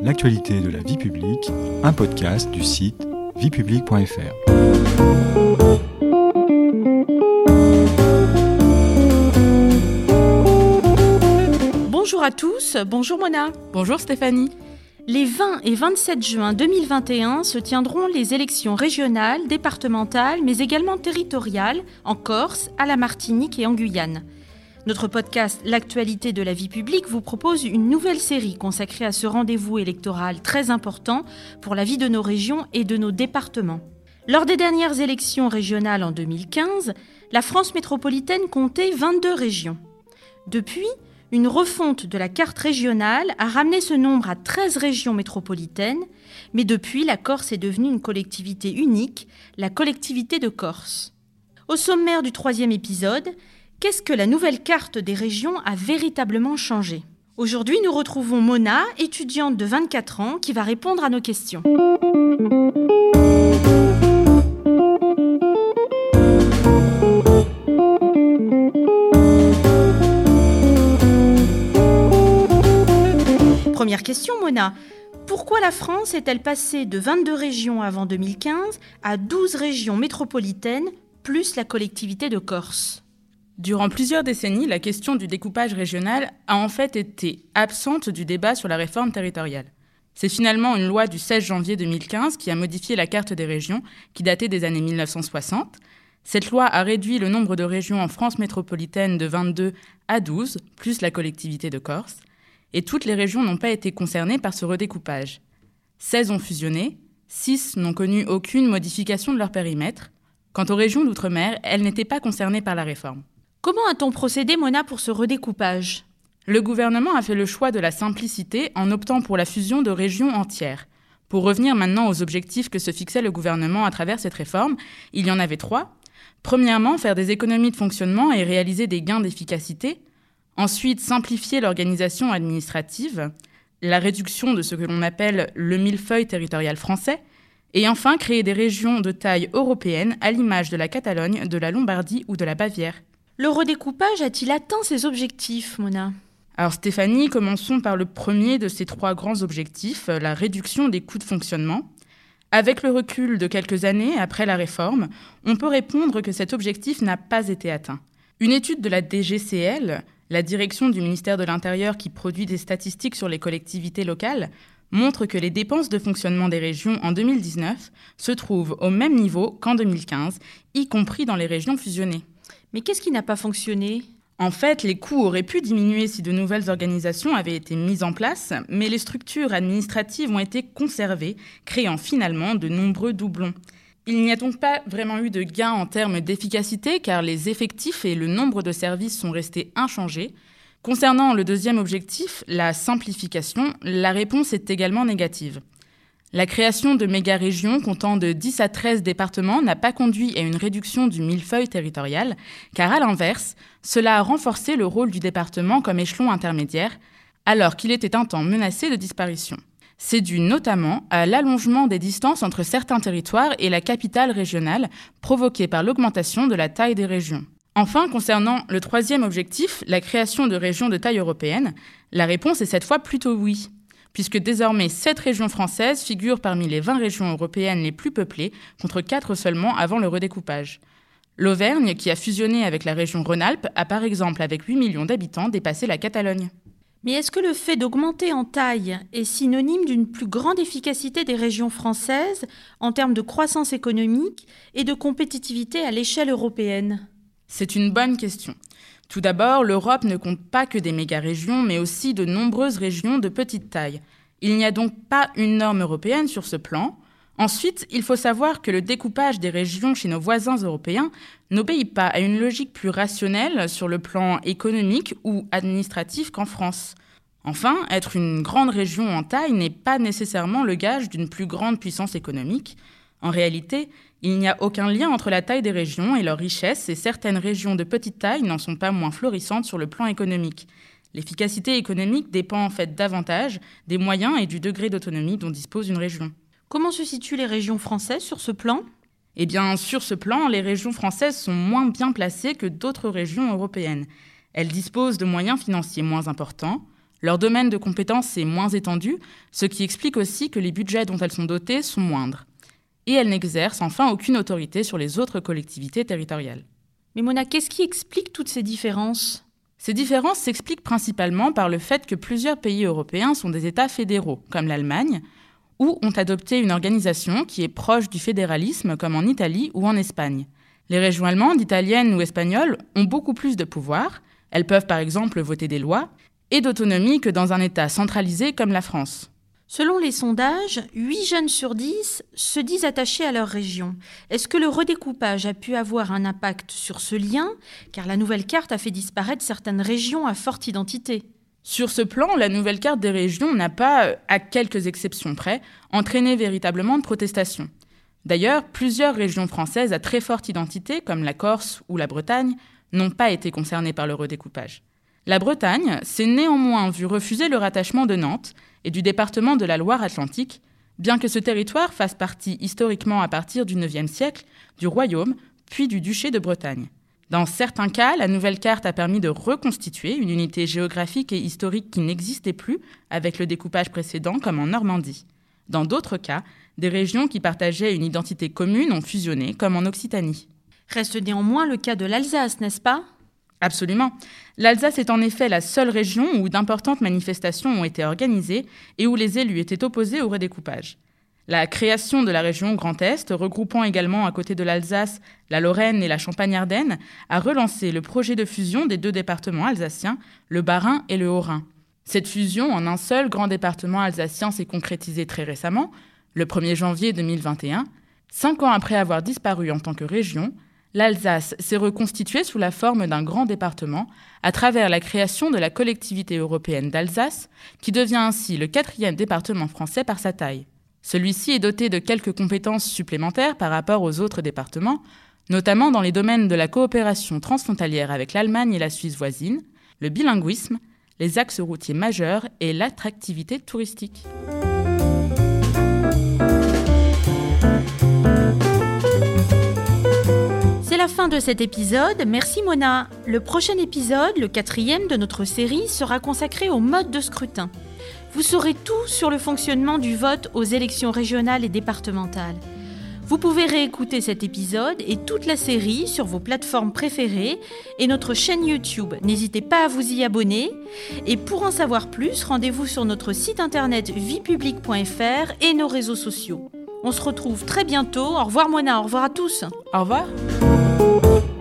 l'actualité de la vie publique, un podcast du site viepublique.fr. Bonjour à tous, bonjour Mona. Bonjour Stéphanie. Les 20 et 27 juin 2021 se tiendront les élections régionales, départementales, mais également territoriales en Corse, à la Martinique et en Guyane. Notre podcast L'actualité de la vie publique vous propose une nouvelle série consacrée à ce rendez-vous électoral très important pour la vie de nos régions et de nos départements. Lors des dernières élections régionales en 2015, la France métropolitaine comptait 22 régions. Depuis, une refonte de la carte régionale a ramené ce nombre à 13 régions métropolitaines, mais depuis, la Corse est devenue une collectivité unique, la collectivité de Corse. Au sommaire du troisième épisode, Qu'est-ce que la nouvelle carte des régions a véritablement changé Aujourd'hui, nous retrouvons Mona, étudiante de 24 ans, qui va répondre à nos questions. Première question, Mona. Pourquoi la France est-elle passée de 22 régions avant 2015 à 12 régions métropolitaines, plus la collectivité de Corse? Durant plusieurs décennies, la question du découpage régional a en fait été absente du débat sur la réforme territoriale. C'est finalement une loi du 16 janvier 2015 qui a modifié la carte des régions, qui datait des années 1960. Cette loi a réduit le nombre de régions en France métropolitaine de 22 à 12, plus la collectivité de Corse, et toutes les régions n'ont pas été concernées par ce redécoupage. 16 ont fusionné, 6 n'ont connu aucune modification de leur périmètre. Quant aux régions d'outre-mer, elles n'étaient pas concernées par la réforme. Comment a-t-on procédé, Mona, pour ce redécoupage? Le gouvernement a fait le choix de la simplicité en optant pour la fusion de régions entières. Pour revenir maintenant aux objectifs que se fixait le gouvernement à travers cette réforme, il y en avait trois. Premièrement, faire des économies de fonctionnement et réaliser des gains d'efficacité. Ensuite, simplifier l'organisation administrative, la réduction de ce que l'on appelle le millefeuille territorial français, et enfin créer des régions de taille européenne à l'image de la Catalogne, de la Lombardie ou de la Bavière. Le redécoupage a-t-il atteint ses objectifs, Mona? Alors Stéphanie, commençons par le premier de ces trois grands objectifs, la réduction des coûts de fonctionnement. Avec le recul de quelques années après la réforme, on peut répondre que cet objectif n'a pas été atteint. Une étude de la DGCL, la direction du ministère de l'Intérieur qui produit des statistiques sur les collectivités locales, montre que les dépenses de fonctionnement des régions en 2019 se trouvent au même niveau qu'en 2015, y compris dans les régions fusionnées. Mais qu'est-ce qui n'a pas fonctionné? En fait, les coûts auraient pu diminuer si de nouvelles organisations avaient été mises en place, mais les structures administratives ont été conservées, créant finalement de nombreux doublons. Il n'y a donc pas vraiment eu de gain en termes d'efficacité car les effectifs et le nombre de services sont restés inchangés. Concernant le deuxième objectif, la simplification, la réponse est également négative. La création de méga-régions comptant de 10 à 13 départements n'a pas conduit à une réduction du millefeuille territorial, car à l'inverse, cela a renforcé le rôle du département comme échelon intermédiaire, alors qu'il était un temps menacé de disparition. C'est dû notamment à l'allongement des distances entre certains territoires et la capitale régionale, provoqué par l'augmentation de la taille des régions. Enfin, concernant le troisième objectif, la création de régions de taille européenne, la réponse est cette fois plutôt oui puisque désormais 7 régions françaises figurent parmi les 20 régions européennes les plus peuplées, contre 4 seulement avant le redécoupage. L'Auvergne, qui a fusionné avec la région Rhône-Alpes, a par exemple, avec 8 millions d'habitants, dépassé la Catalogne. Mais est-ce que le fait d'augmenter en taille est synonyme d'une plus grande efficacité des régions françaises en termes de croissance économique et de compétitivité à l'échelle européenne? C'est une bonne question. Tout d'abord, l'Europe ne compte pas que des méga-régions, mais aussi de nombreuses régions de petite taille. Il n'y a donc pas une norme européenne sur ce plan. Ensuite, il faut savoir que le découpage des régions chez nos voisins européens n'obéit pas à une logique plus rationnelle sur le plan économique ou administratif qu'en France. Enfin, être une grande région en taille n'est pas nécessairement le gage d'une plus grande puissance économique. En réalité, il n'y a aucun lien entre la taille des régions et leur richesse, et certaines régions de petite taille n'en sont pas moins florissantes sur le plan économique. L'efficacité économique dépend en fait davantage des moyens et du degré d'autonomie dont dispose une région. Comment se situent les régions françaises sur ce plan? Eh bien, sur ce plan, les régions françaises sont moins bien placées que d'autres régions européennes. Elles disposent de moyens financiers moins importants, Leur domaine de compétence est moins étendu, ce qui explique aussi que les budgets dont elles sont dotées sont moindres. Et elles n'exercent enfin aucune autorité sur les autres collectivités territoriales. Mais Mona, qu'est-ce qui explique toutes ces différences? Ces différences s'expliquent principalement par le fait que plusieurs pays européens sont des États fédéraux, comme l'Allemagne, ou ont adopté une organisation qui est proche du fédéralisme, comme en Italie ou en Espagne. Les régions allemandes, italiennes ou espagnoles ont beaucoup plus de pouvoir, elles peuvent par exemple voter des lois, et d'autonomie que dans un État centralisé comme la France. Selon les sondages, 8 jeunes sur 10 se disent attachés à leur région. Est-ce que le redécoupage a pu avoir un impact sur ce lien? Car la nouvelle carte a fait disparaître certaines régions à forte identité. Sur ce plan, la nouvelle carte des régions n'a pas, à quelques exceptions près, entraîné véritablement de protestations. D'ailleurs, plusieurs régions françaises à très forte identité, comme la Corse ou la Bretagne, n'ont pas été concernées par le redécoupage. La Bretagne s'est néanmoins vue refuser le rattachement de Nantes et du département de la Loire-Atlantique, bien que ce territoire fasse partie historiquement à partir du IXe siècle du royaume puis du duché de Bretagne. Dans certains cas, la nouvelle carte a permis de reconstituer une unité géographique et historique qui n'existait plus avec le découpage précédent, comme en Normandie. Dans d'autres cas, des régions qui partageaient une identité commune ont fusionné, comme en Occitanie. Reste néanmoins le cas de l'Alsace, n'est-ce pas? Absolument. L'Alsace est en effet la seule région où d'importantes manifestations ont été organisées et où les élus étaient opposés au redécoupage. La création de la région Grand Est, regroupant également à côté de l'Alsace la Lorraine et la Champagne-Ardenne, a relancé le projet de fusion des deux départements alsaciens, le Bas-Rhin et le Haut-Rhin. Cette fusion en un seul grand département alsacien s'est concrétisée très récemment, le 1er janvier 2021. Cinq ans après avoir disparu en tant que région, l'Alsace s'est reconstituée sous la forme d'un grand département à travers la création de la collectivité européenne d'Alsace, qui devient ainsi le quatrième département français par sa taille. Celui-ci est doté de quelques compétences supplémentaires par rapport aux autres départements, notamment dans les domaines de la coopération transfrontalière avec l'Allemagne et la Suisse voisine, le bilinguisme, les axes routiers majeurs et l'attractivité touristique. De cet épisode. Merci Mona. Le prochain épisode, le quatrième de notre série, sera consacré au mode de scrutin. Vous saurez tout sur le fonctionnement du vote aux élections régionales et départementales. Vous pouvez réécouter cet épisode et toute la série sur vos plateformes préférées et notre chaîne YouTube. N'hésitez pas à vous y abonner. Et pour en savoir plus, rendez-vous sur notre site internet viepublique.fr et nos réseaux sociaux. On se retrouve très bientôt. Au revoir Mona, au revoir à tous. Au revoir. Música